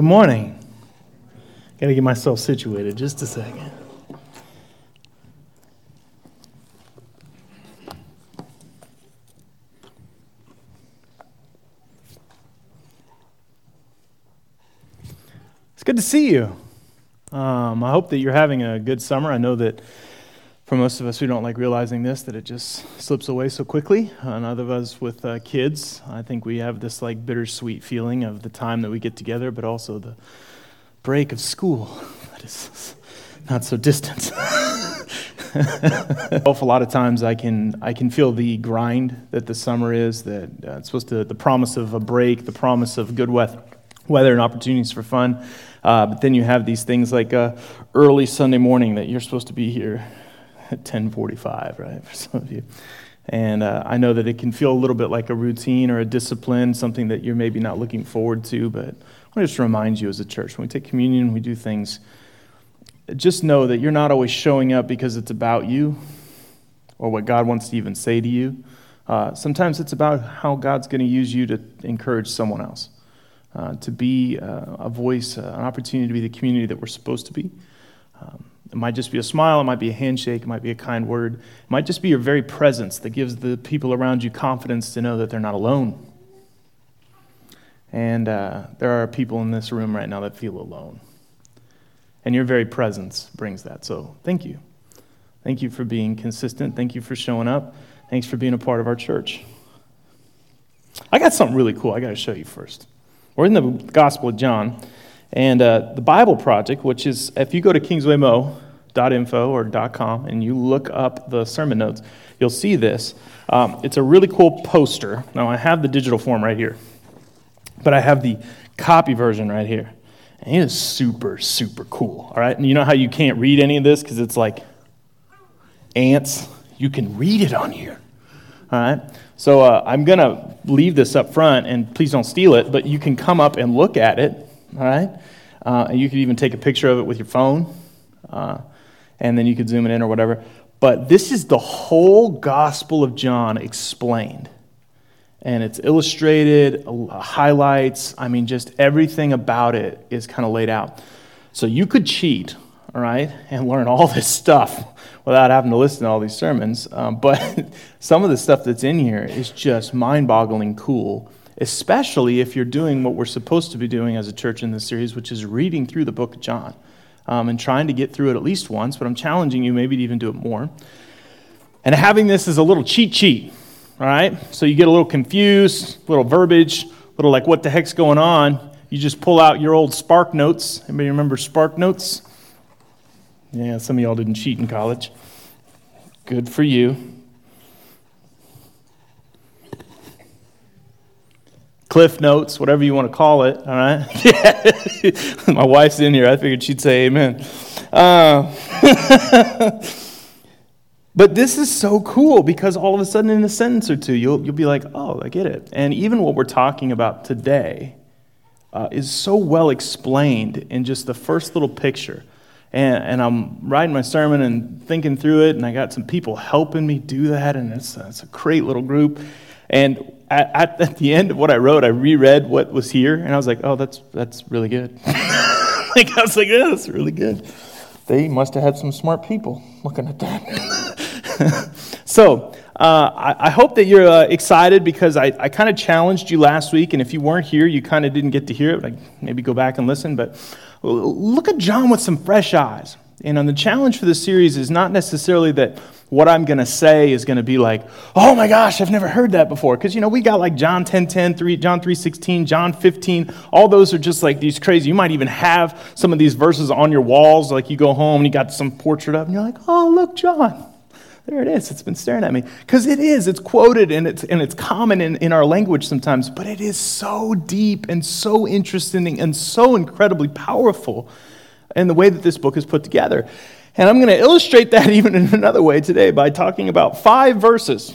Good morning. Got to get myself situated just a second. It's good to see you. Um, I hope that you're having a good summer. I know that for most of us who don't like realizing this, that it just slips away so quickly. And other of us with uh, kids, I think we have this like bittersweet feeling of the time that we get together, but also the break of school that is not so distant. a lot of times I can I can feel the grind that the summer is. That uh, it's supposed to the promise of a break, the promise of good weather, weather and opportunities for fun. Uh, but then you have these things like uh, early Sunday morning that you're supposed to be here 10:45, right? For some of you. And uh, I know that it can feel a little bit like a routine or a discipline, something that you're maybe not looking forward to. But I want to just remind you as a church when we take communion, we do things, just know that you're not always showing up because it's about you or what God wants to even say to you. Uh, sometimes it's about how God's going to use you to encourage someone else, uh, to be uh, a voice, uh, an opportunity to be the community that we're supposed to be. Um, it might just be a smile, it might be a handshake, it might be a kind word. It might just be your very presence that gives the people around you confidence to know that they're not alone. And uh, there are people in this room right now that feel alone. And your very presence brings that. So thank you. Thank you for being consistent. Thank you for showing up. Thanks for being a part of our church. I got something really cool I got to show you first. We're in the Gospel of John. And uh, the Bible Project, which is, if you go to kingswaymo.info or .com and you look up the sermon notes, you'll see this. Um, it's a really cool poster. Now, I have the digital form right here, but I have the copy version right here. And it is super, super cool. All right. And you know how you can't read any of this because it's like ants? You can read it on here. All right. So uh, I'm going to leave this up front, and please don't steal it, but you can come up and look at it all right? Uh, and you could even take a picture of it with your phone, uh, and then you could zoom it in or whatever. But this is the whole Gospel of John explained. And it's illustrated, uh, highlights, I mean, just everything about it is kind of laid out. So you could cheat, all right, and learn all this stuff without having to listen to all these sermons. Um, but some of the stuff that's in here is just mind boggling cool especially if you're doing what we're supposed to be doing as a church in this series, which is reading through the book of John um, and trying to get through it at least once, but I'm challenging you maybe to even do it more. And having this as a little cheat sheet, all right? So you get a little confused, a little verbiage, a little like, what the heck's going on? You just pull out your old Spark Notes. Anybody remember Spark Notes? Yeah, some of y'all didn't cheat in college. Good for you. Cliff Notes, whatever you want to call it, all right? My wife's in here. I figured she'd say amen. Uh, but this is so cool because all of a sudden, in a sentence or two, you'll, you'll be like, oh, I get it. And even what we're talking about today uh, is so well explained in just the first little picture. And, and, I'm writing my sermon and thinking through it, and I got some people helping me do that, and it's, it's a great little group. And at, at, the end of what I wrote, I reread what was here, and I was like, oh, that's, that's really good. like, I was like, yeah, that's really good. They must have had some smart people looking at that. so, uh, I, I, hope that you're uh, excited because I, I kind of challenged you last week, and if you weren't here, you kind of didn't get to hear it. Like, maybe go back and listen, but look at John with some fresh eyes. And on the challenge for this series is not necessarily that what I'm going to say is going to be like, oh my gosh, I've never heard that before. Because, you know, we got like John 10 10, 3, John 3 16, John 15. All those are just like these crazy. You might even have some of these verses on your walls. Like you go home and you got some portrait up and you're like, oh, look, John. There it is. It's been staring at me. Because it is. It's quoted and it's, and it's common in, in our language sometimes. But it is so deep and so interesting and so incredibly powerful in the way that this book is put together. And I'm going to illustrate that even in another way today by talking about five verses.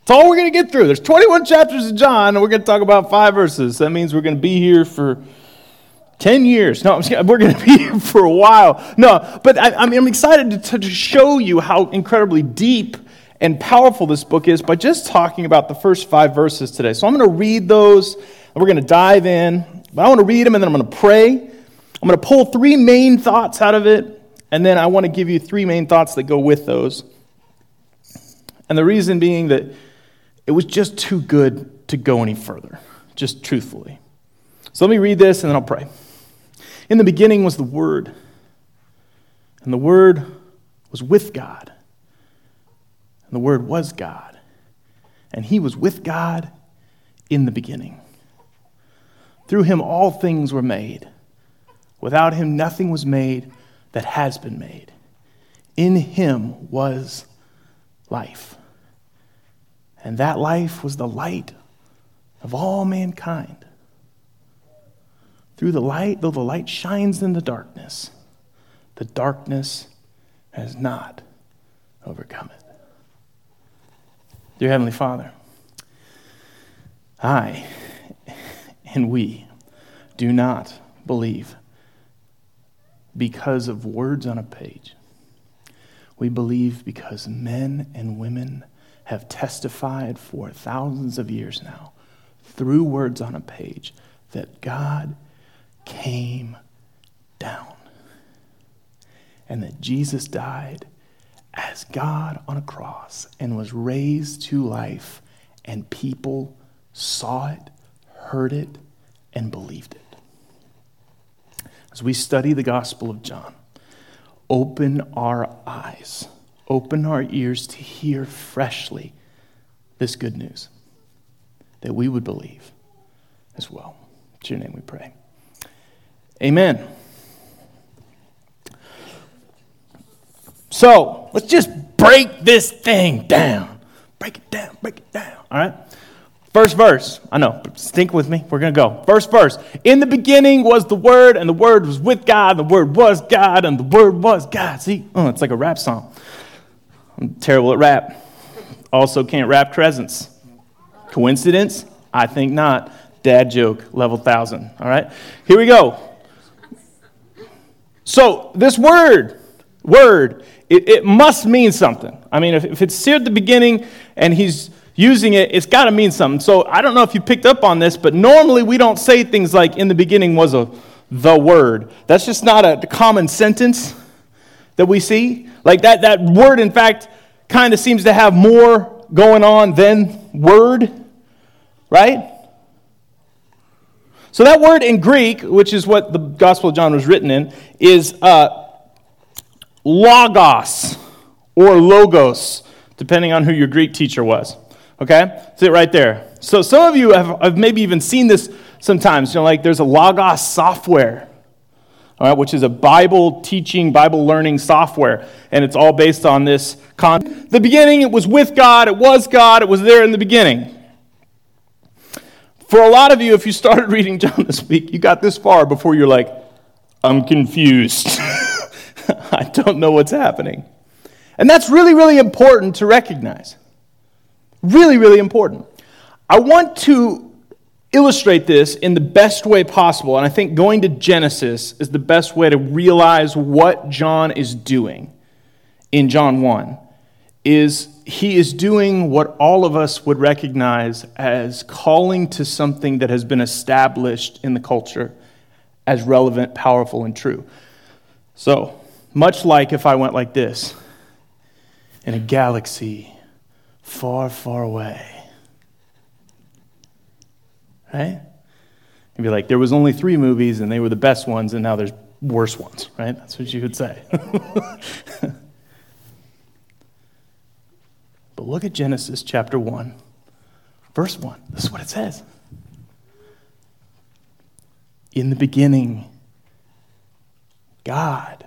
That's all we're going to get through. There's 21 chapters of John, and we're going to talk about five verses. That means we're going to be here for 10 years. No, we're going to be here for a while. No, but I, am excited to, to show you how incredibly deep and powerful this book is by just talking about the first five verses today. So I'm going to read those, and we're going to dive in But I want to read them and then I'm going to pray. I'm going to pull three main thoughts out of it, and then I want to give you three main thoughts that go with those. And the reason being that it was just too good to go any further, just truthfully. So let me read this and then I'll pray. In the beginning was the Word, and the Word was with God, and the Word was God, and He was with God in the beginning. Through Him all things were made. Without Him nothing was made that has been made. In Him was life and that life was the light of all mankind. Through the light, though the light shines in the darkness, the darkness has not overcome it. Dear Heavenly Father, I and we do not believe because of words on a page. We believe because men and women have testified for thousands of years now through words on a page that God came down and that Jesus died as God on a cross and was raised to life, and people saw it, heard it, and believed it. As we study the Gospel of John, open our eyes open our ears to hear freshly this good news, that we would believe as well. In your name we pray. Amen. So let's just break this thing down. Break it down, break it down. All right? First verse. I know, stink with me. We're going to go. First verse. In the beginning was the Word, and the Word was with God, and the Word was God, and the Word was God. See? Oh, it's like a rap song. I'm terrible at rap. Also, can't rap crescents. Coincidence? I think not. Dad joke, level thousand. All right, here we go. So, this word, word, it, it must mean something. I mean, if, if it's here at the beginning and he's using it, it's got to mean something. So, I don't know if you picked up on this, but normally we don't say things like, in the beginning was a the word. That's just not a common sentence that we see. Like that, that word, in fact, kind of seems to have more going on than word, right? So that word in Greek, which is what the Gospel of John was written in, is uh, logos or logos, depending on who your Greek teacher was. Okay? See it right there. So some of you have, have maybe even seen this sometimes. You know, like there's a logos software all right, which is a Bible teaching, Bible learning software. And it's all based on this. The beginning, it was with God, it was God, it was there in the beginning. For a lot of you, if you started reading John this week, you got this far before you're like, I'm confused. I don't know what's happening. And that's really, really important to recognize. Really, really important. I want to illustrate this in the best way possible. And I think going to Genesis is the best way to realize what John is doing in John 1 is he is doing what all of us would recognize as calling to something that has been established in the culture as relevant, powerful, and true. So, much like if I went like this in a galaxy far, far away, right? You'd be like, there was only three movies and they were the best ones, and now there's worse ones, right? That's what you would say. but look at Genesis chapter 1, verse 1. This is what it says. In the beginning, God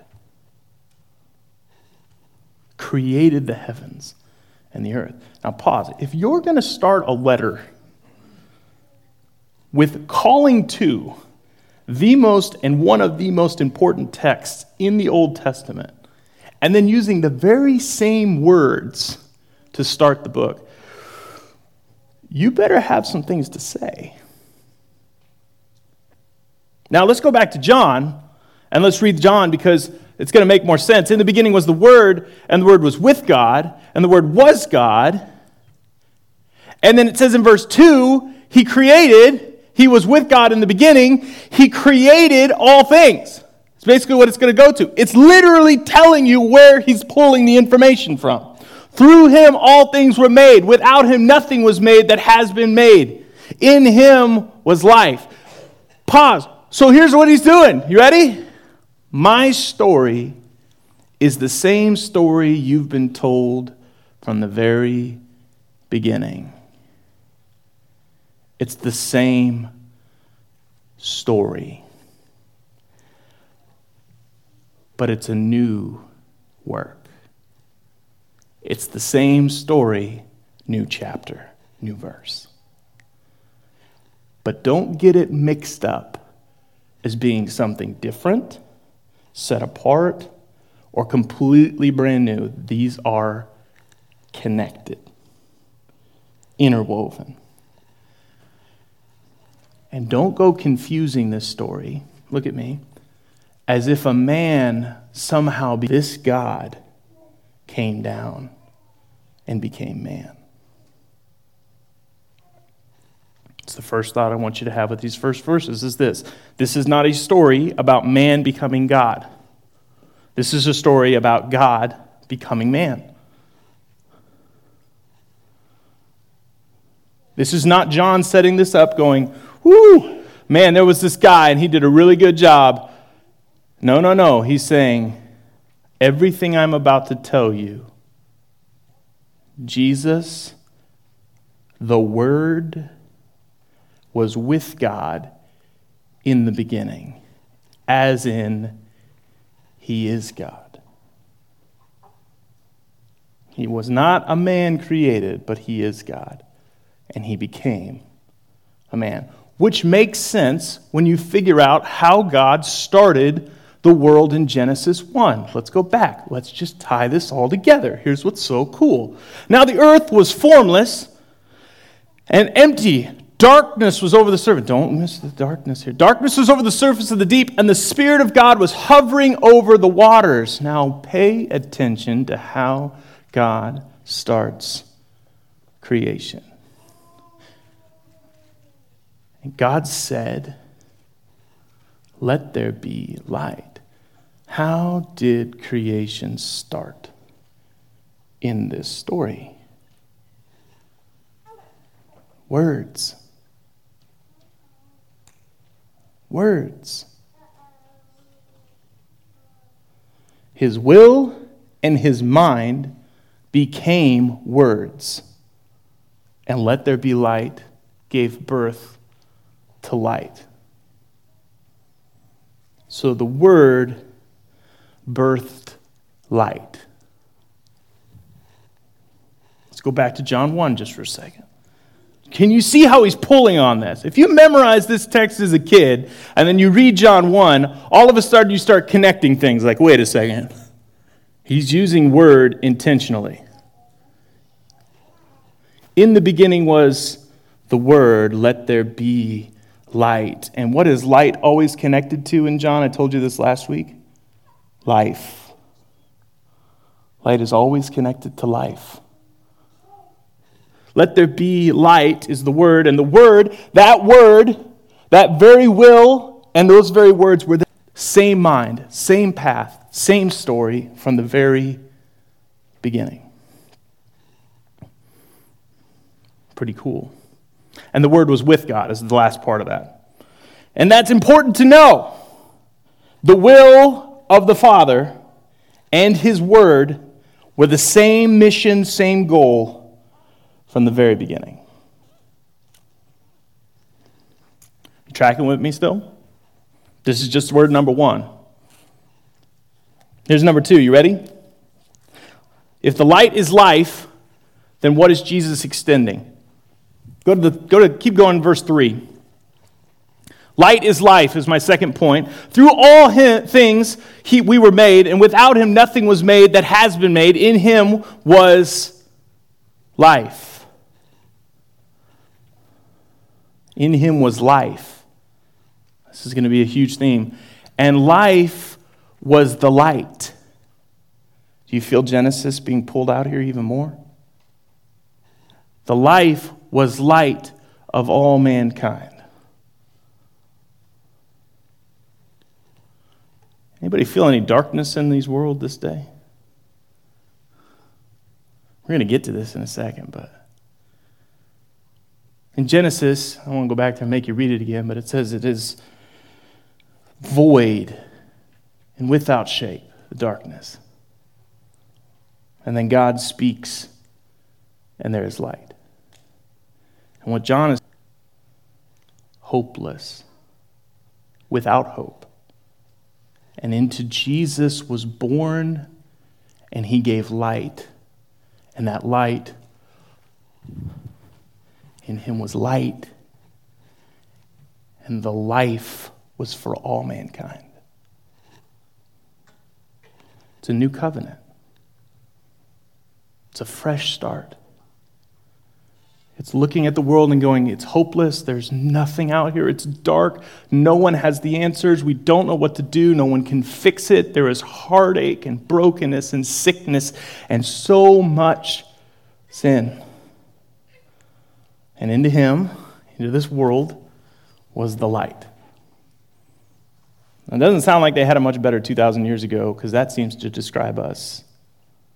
created the heavens and the earth. Now, pause. If you're going to start a letter with calling to the most and one of the most important texts in the Old Testament, and then using the very same words to start the book, you better have some things to say. Now, let's go back to John and let's read John because it's going to make more sense. In the beginning was the Word, and the Word was with God, and the Word was God. And then it says in verse 2 He created he was with God in the beginning, he created all things. It's basically what it's going to go to. It's literally telling you where he's pulling the information from. Through him, all things were made. Without him, nothing was made that has been made. In him was life. Pause. So here's what he's doing. You ready? My story is the same story you've been told from the very beginning. It's the same story. But it's a new work. It's the same story, new chapter, new verse. But don't get it mixed up as being something different, set apart, or completely brand new. These are connected, interwoven. And don't go confusing this story, look at me, as if a man somehow, this God came down and became man. It's the first thought I want you to have with these first verses is this. This is not a story about man becoming God. This is a story about God becoming man. This is not John setting this up going, whoo, man, there was this guy and he did a really good job. No, no, no. He's saying, everything I'm about to tell you, Jesus, the Word, was with God in the beginning, as in, He is God. He was not a man created, but He is God. And He became a man, which makes sense when you figure out how God started the world in Genesis 1. Let's go back. Let's just tie this all together. Here's what's so cool. Now the earth was formless and empty. Darkness was over the surface. Don't miss the darkness here. Darkness was over the surface of the deep, and the Spirit of God was hovering over the waters. Now pay attention to how God starts creation. And God said, Let there be light. How did creation start in this story? Words. Words. His will and his mind became words. And let there be light gave birth to light. So the Word birthed light. Let's go back to John 1 just for a second. Can you see how he's pulling on this? If you memorize this text as a kid and then you read John 1, all of a sudden you start connecting things like, wait a second. He's using word intentionally. In the beginning was the word, let there be light. And what is light always connected to in John? I told you this last week life. Light is always connected to life. Let there be light is the word, and the word, that word, that very will, and those very words were the same mind, same path, same story from the very beginning. Pretty cool. And the word was with God, is the last part of that. And that's important to know. The will of the Father and His Word were the same mission, same goal from the very beginning. You tracking with me still? This is just word number one. Here's number two. You ready? If the light is life, then what is Jesus extending? Go to the, go to keep going, verse 3. Light is life, is my second point. Through all him, things he, we were made, and without him nothing was made that has been made. In him was life. In him was life. This is going to be a huge theme. And life was the light. Do you feel Genesis being pulled out here even more? The life was light of all mankind. Anybody feel any darkness in these world this day? We're going to get to this in a second, but in Genesis, I won't go back there and make you read it again, but it says it is void and without shape, the darkness. And then God speaks, and there is light. And what John is hopeless, without hope. And into Jesus was born, and he gave light. And that light in him was light, and the life was for all mankind. It's a new covenant, it's a fresh start. It's looking at the world and going, it's hopeless. There's nothing out here. It's dark. No one has the answers. We don't know what to do. No one can fix it. There is heartache and brokenness and sickness and so much sin. And into him, into this world, was the light. It doesn't sound like they had it much better 2,000 years ago because that seems to describe us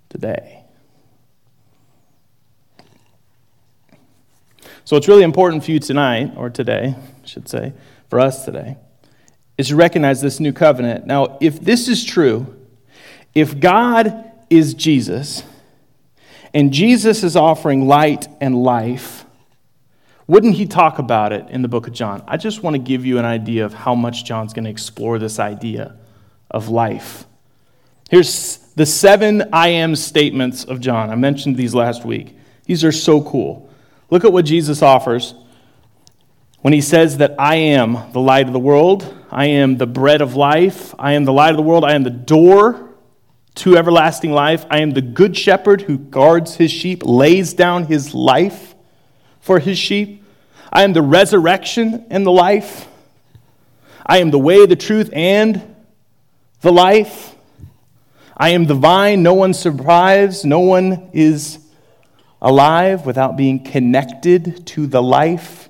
today. So, what's really important for you tonight, or today, I should say, for us today, is to recognize this new covenant. Now, if this is true, if God is Jesus, and Jesus is offering light and life, wouldn't he talk about it in the book of John? I just want to give you an idea of how much John's going to explore this idea of life. Here's the seven I am statements of John. I mentioned these last week. These are so cool. Look at what Jesus offers when he says that I am the light of the world, I am the bread of life, I am the light of the world, I am the door to everlasting life, I am the good shepherd who guards his sheep, lays down his life for his sheep. I am the resurrection and the life. I am the way, the truth, and the life. I am the vine. No one survives. No one is alive without being connected to the life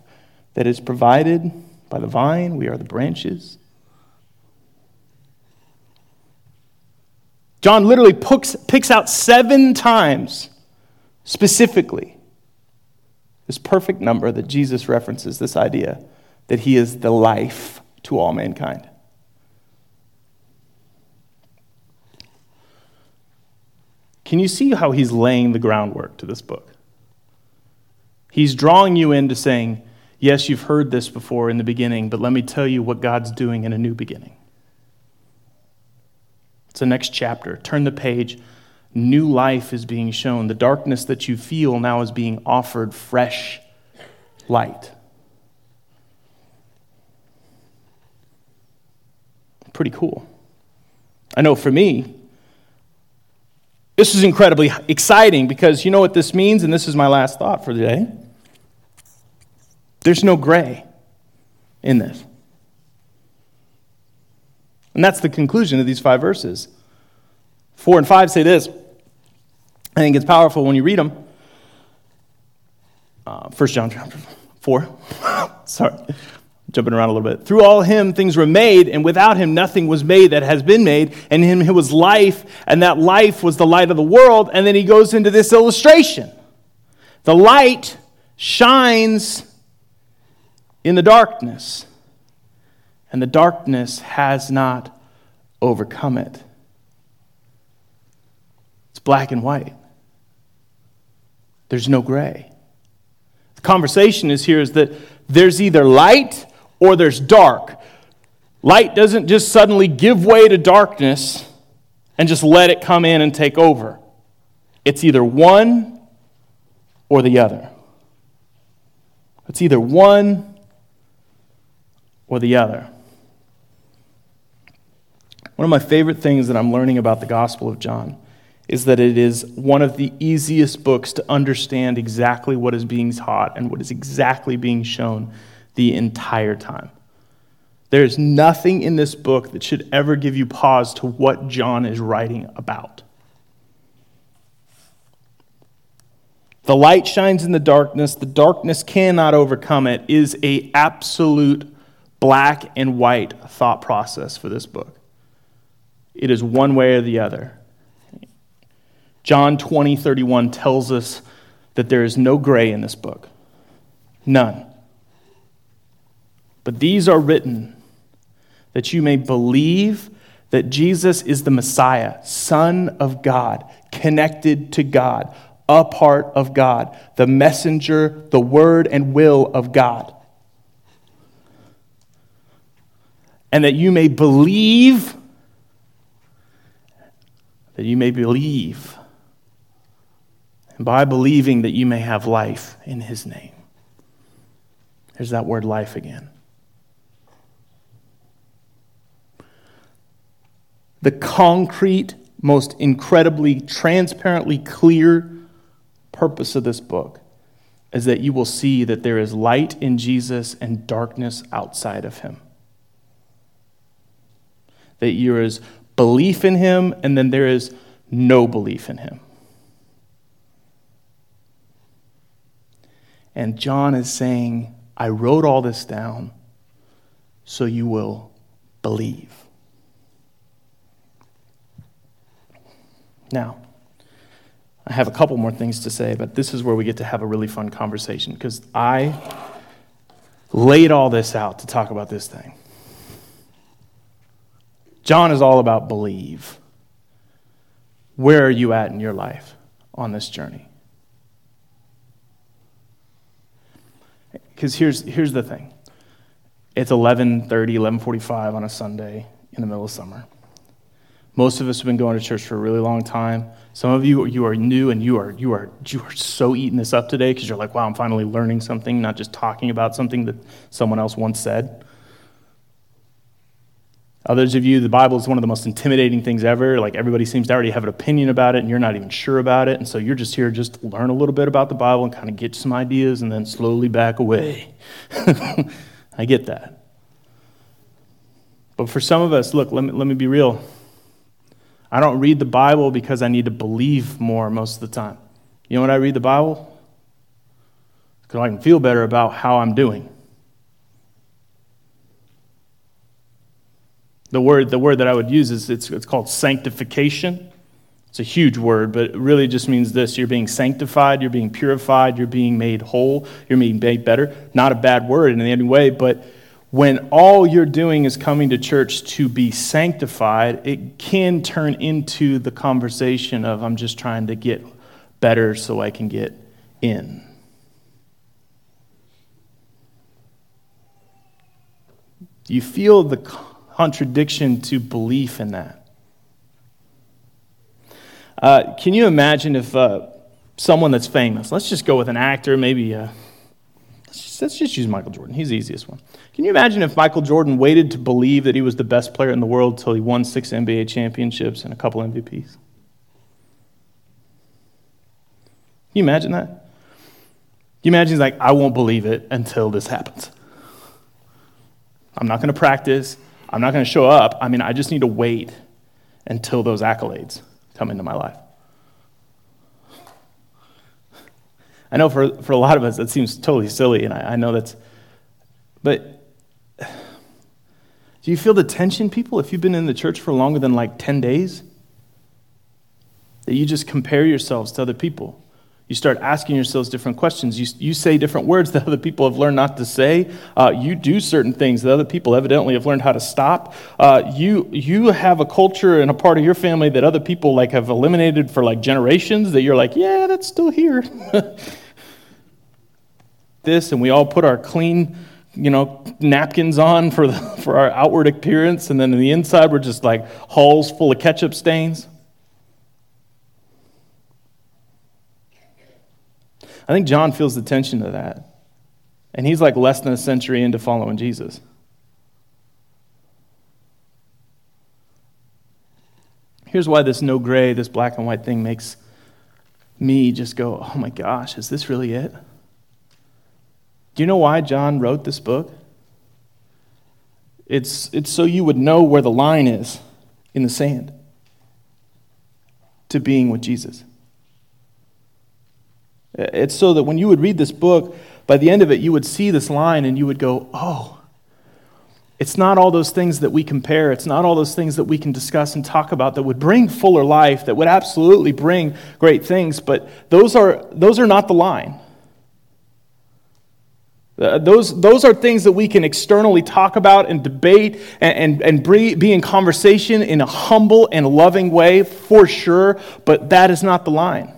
that is provided by the vine. We are the branches. John literally picks, out seven times specifically this perfect number that Jesus references this idea that he is the life to all mankind. Can you see how he's laying the groundwork to this book? He's drawing you into saying, Yes, you've heard this before in the beginning, but let me tell you what God's doing in a new beginning. It's the next chapter. Turn the page new life is being shown. The darkness that you feel now is being offered fresh light. Pretty cool. I know for me, this is incredibly exciting because you know what this means, and this is my last thought for the day. There's no gray in this. And that's the conclusion of these five verses. Four and five say this I think it's powerful when you read them. Uh, 1 John chapter 4. Sorry, jumping around a little bit. Through all him things were made, and without him nothing was made that has been made. And in him was life, and that life was the light of the world. And then he goes into this illustration. The light shines in the darkness, and the darkness has not overcome it. It's black and white. There's no gray. The conversation is here is that there's either light or there's dark. Light doesn't just suddenly give way to darkness and just let it come in and take over. It's either one or the other. It's either one or the other. One of my favorite things that I'm learning about the Gospel of John is that it is one of the easiest books to understand exactly what is being taught and what is exactly being shown the entire time. There is nothing in this book that should ever give you pause to what John is writing about. The light shines in the darkness, the darkness cannot overcome it is a absolute black and white thought process for this book. It is one way or the other. John 20, 31 tells us that there is no gray in this book. None. But these are written that you may believe that Jesus is the Messiah, Son of God, connected to God, a part of God, the messenger, the word and will of God. And that you may believe, that you may believe, by believing that you may have life in his name. There's that word life again. The concrete, most incredibly transparently clear purpose of this book is that you will see that there is light in Jesus and darkness outside of him. That there is belief in him and then there is no belief in him. And John is saying, I wrote all this down so you will believe. Now, I have a couple more things to say, but this is where we get to have a really fun conversation because I laid all this out to talk about this thing. John is all about believe. Where are you at in your life on this journey? Because here's, here's the thing. It's 11.30 11.45 on a sunday in the middle of summer. Most of us have been going to church for a really long time. Some of you you are new and you are you are you are so eating this up today because you're like wow i'm finally learning something not just talking about something that someone else once said others of you the bible is one of the most intimidating things ever like everybody seems to already have an opinion about it and you're not even sure about it and so you're just here just to learn a little bit about the bible and kind of get some ideas and then slowly back away I get that. But for some of us, look, let me, let me be real. I don't read the Bible because I need to believe more most of the time. You know what I read the Bible? Because I can feel better about how I'm doing. The word, the word that I would use is it's, it's called sanctification. It's a huge word, but it really just means this you're being sanctified, you're being purified, you're being made whole, you're being made better. Not a bad word in any way, but when all you're doing is coming to church to be sanctified, it can turn into the conversation of, I'm just trying to get better so I can get in. You feel the contradiction to belief in that. Uh, can you imagine if uh, someone that's famous, let's just go with an actor, maybe, uh, let's, just, let's just use Michael Jordan. He's the easiest one. Can you imagine if Michael Jordan waited to believe that he was the best player in the world until he won six NBA championships and a couple MVPs? Can you imagine that? Can you imagine he's like, I won't believe it until this happens. I'm not going to practice. I'm not going to show up. I mean, I just need to wait until those accolades come into my life. I know for, for a lot of us that seems totally silly, and I, I know that's, but do you feel the tension, people, if you've been in the church for longer than like 10 days? That you just compare yourselves to other people. You start asking yourselves different questions. You, you say different words that other people have learned not to say. Uh, you do certain things that other people evidently have learned how to stop. Uh, you, you have a culture and a part of your family that other people like have eliminated for like generations that you're like, yeah, that's still here. this, and we all put our clean, you know, napkins on for, the, for our outward appearance, and then in the inside we're just like hulls full of ketchup stains. I think John feels the tension of that. And he's like less than a century into following Jesus. Here's why this no gray, this black and white thing makes me just go, oh my gosh, is this really it? Do you know why John wrote this book? It's, it's so you would know where the line is in the sand to being with Jesus. It's so that when you would read this book, by the end of it, you would see this line and you would go, oh, It's not all those things that we compare. It's not all those things that we can discuss and talk about that would bring fuller life, that would absolutely bring great things, but those are, those are not the line. Uh, those, those are things that we can externally talk about and debate and, and, and be in conversation in a humble and loving way, for sure, but that is not the line.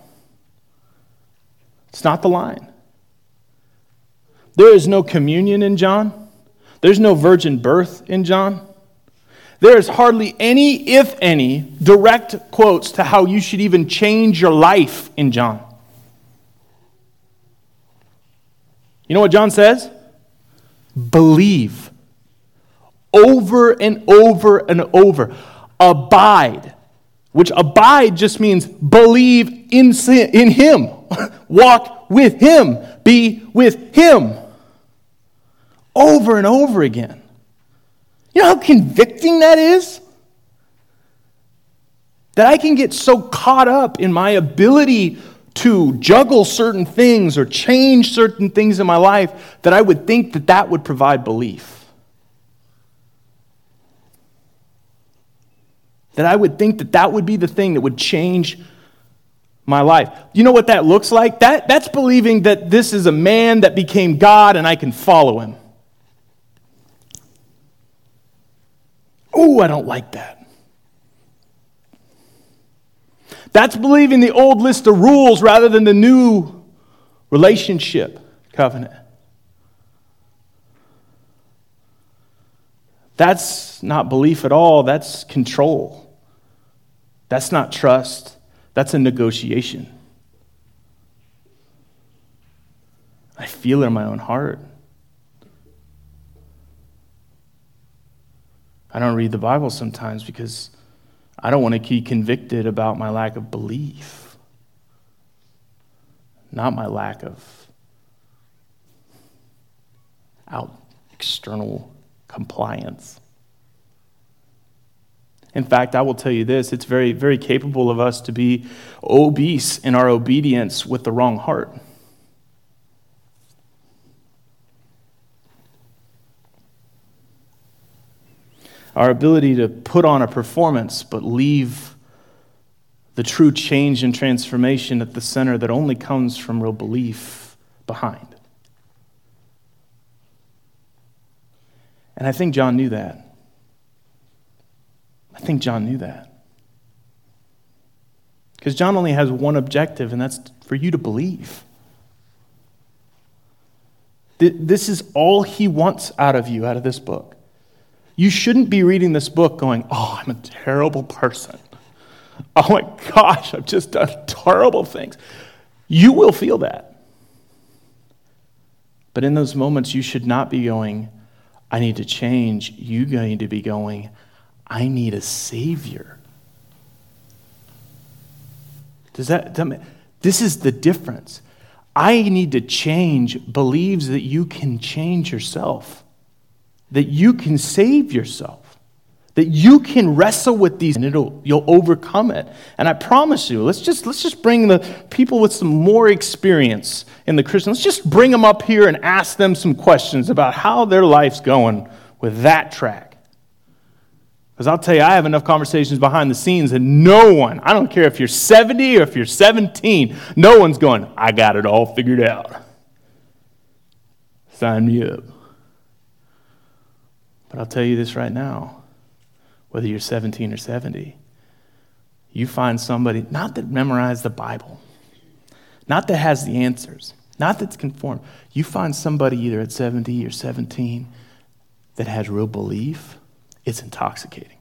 It's not the line. There is no communion in John, there's no virgin birth in John. There is hardly any, if any, direct quotes to how you should even change your life in John. You know what John says? Believe. Over and over and over. Abide, which abide just means believe in, in Him, walk with Him, be with Him. Over and over again. You know how convicting that is? That I can get so caught up in my ability to juggle certain things or change certain things in my life that I would think that that would provide belief. That I would think that that would be the thing that would change my life. You know what that looks like? That, that's believing that this is a man that became God and I can follow him. Ooh, I don't like that. That's believing the old list of rules rather than the new relationship covenant. That's not belief at all, that's control. That's not trust, that's a negotiation. I feel it in my own heart. I don't read the Bible sometimes because I don't want to be convicted about my lack of belief, not my lack of out external compliance. In fact, I will tell you this it's very, very capable of us to be obese in our obedience with the wrong heart. our ability to put on a performance but leave the true change and transformation at the center that only comes from real belief behind. And I think John knew that. I think John knew that. Because John only has one objective, and that's for you to believe. This is all he wants out of you, out of this book. You shouldn't be reading this book going, Oh, I'm a terrible person. Oh my gosh, I've just done terrible things. You will feel that. But in those moments, you should not be going, I need to change. You need to be going, I need a Savior. Does that, this is the difference. I need to change believes that you can change yourself that you can save yourself, that you can wrestle with these and it'll, you'll overcome it. And I promise you, let's just, let's just bring the people with some more experience in the Christian, let's just bring them up here and ask them some questions about how their life's going with that track. Because I'll tell you, I have enough conversations behind the scenes, and no one, I don't care if you're 70 or if you're 17, no one's going, I got it all figured out. Sign me up. But I'll tell you this right now whether you're 17 or 70, you find somebody, not that memorized the Bible, not that has the answers, not that's conformed. You find somebody either at 70 or 17 that has real belief, it's intoxicating.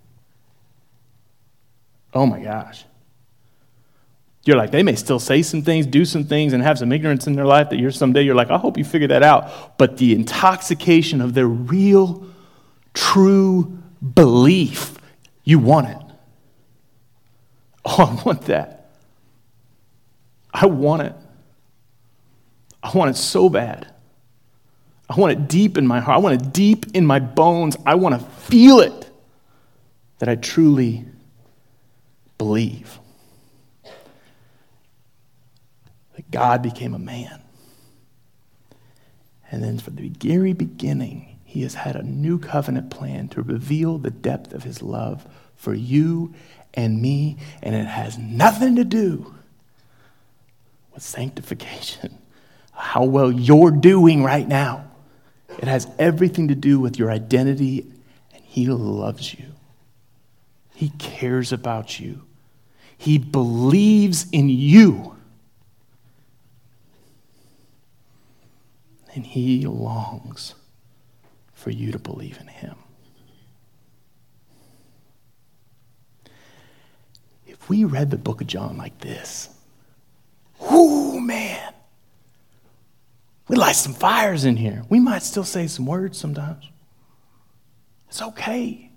Oh my gosh. You're like, they may still say some things, do some things, and have some ignorance in their life that you're someday, you're like, I hope you figure that out. But the intoxication of their real true belief. You want it. Oh, I want that. I want it. I want it so bad. I want it deep in my heart. I want it deep in my bones. I want to feel it that I truly believe that God became a man. And then from the very beginning, He has had a new covenant plan to reveal the depth of his love for you and me, and it has nothing to do with sanctification, how well you're doing right now. It has everything to do with your identity, and He loves you. He cares about you. He believes in you. And He longs for you to believe in Him. If we read the book of John like this, whoo, man, we light some fires in here. We might still say some words sometimes. It's okay.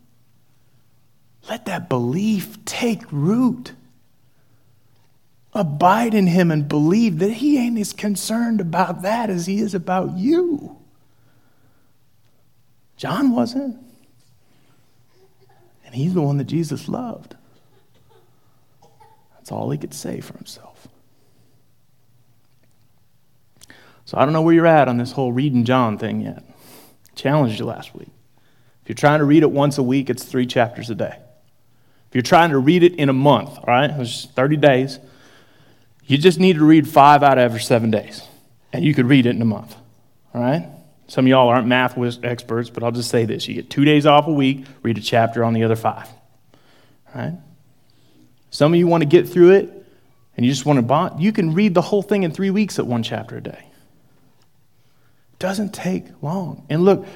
Let that belief take root. Abide in Him and believe that He ain't as concerned about that as He is about you. John wasn't. And He's the one that Jesus loved. That's all He could say for Himself. So I don't know where you're at on this whole reading John thing yet. Challenged you last week. If you're trying to read it once a week, it's three chapters a day. If you're trying to read it in a month, all right, it's 30 days, you just need to read five out of every seven days, and you could read it in a month, all right? Some of y'all aren't math experts, but I'll just say this. You get two days off a week, read a chapter on the other five, all right? Some of you want to get through it, and you just want to bond. You can read the whole thing in three weeks at one chapter a day. Doesn't take long. And look,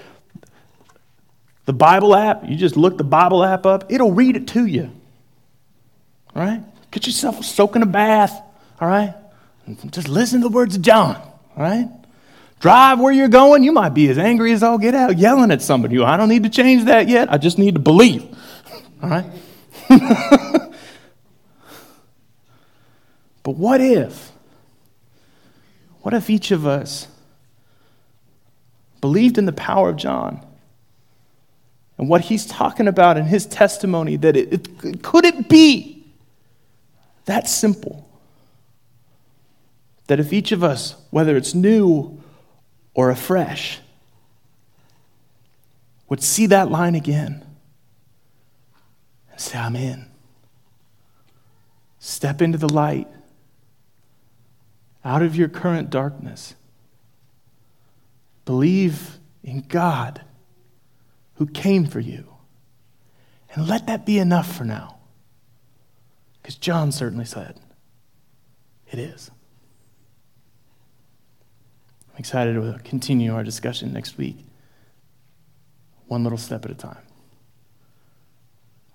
the Bible app, you just look the Bible app up, it'll read it to you. All right? Get yourself soaking a bath, all right? Just listen to the words of John, all right? Drive where you're going, you might be as angry as all get out, yelling at somebody. I don't need to change that yet. I just need to believe. All right? but what if? What if each of us believed in the power of John. And what he's talking about in his testimony that it, it could it be that simple? That if each of us whether it's new or afresh would see that line again and say i'm in. Step into the light out of your current darkness Believe in God who came for you. And let that be enough for now. Because John certainly said it is. I'm excited to continue our discussion next week, one little step at a time,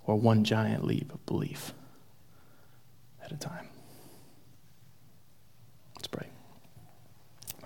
or one giant leap of belief at a time.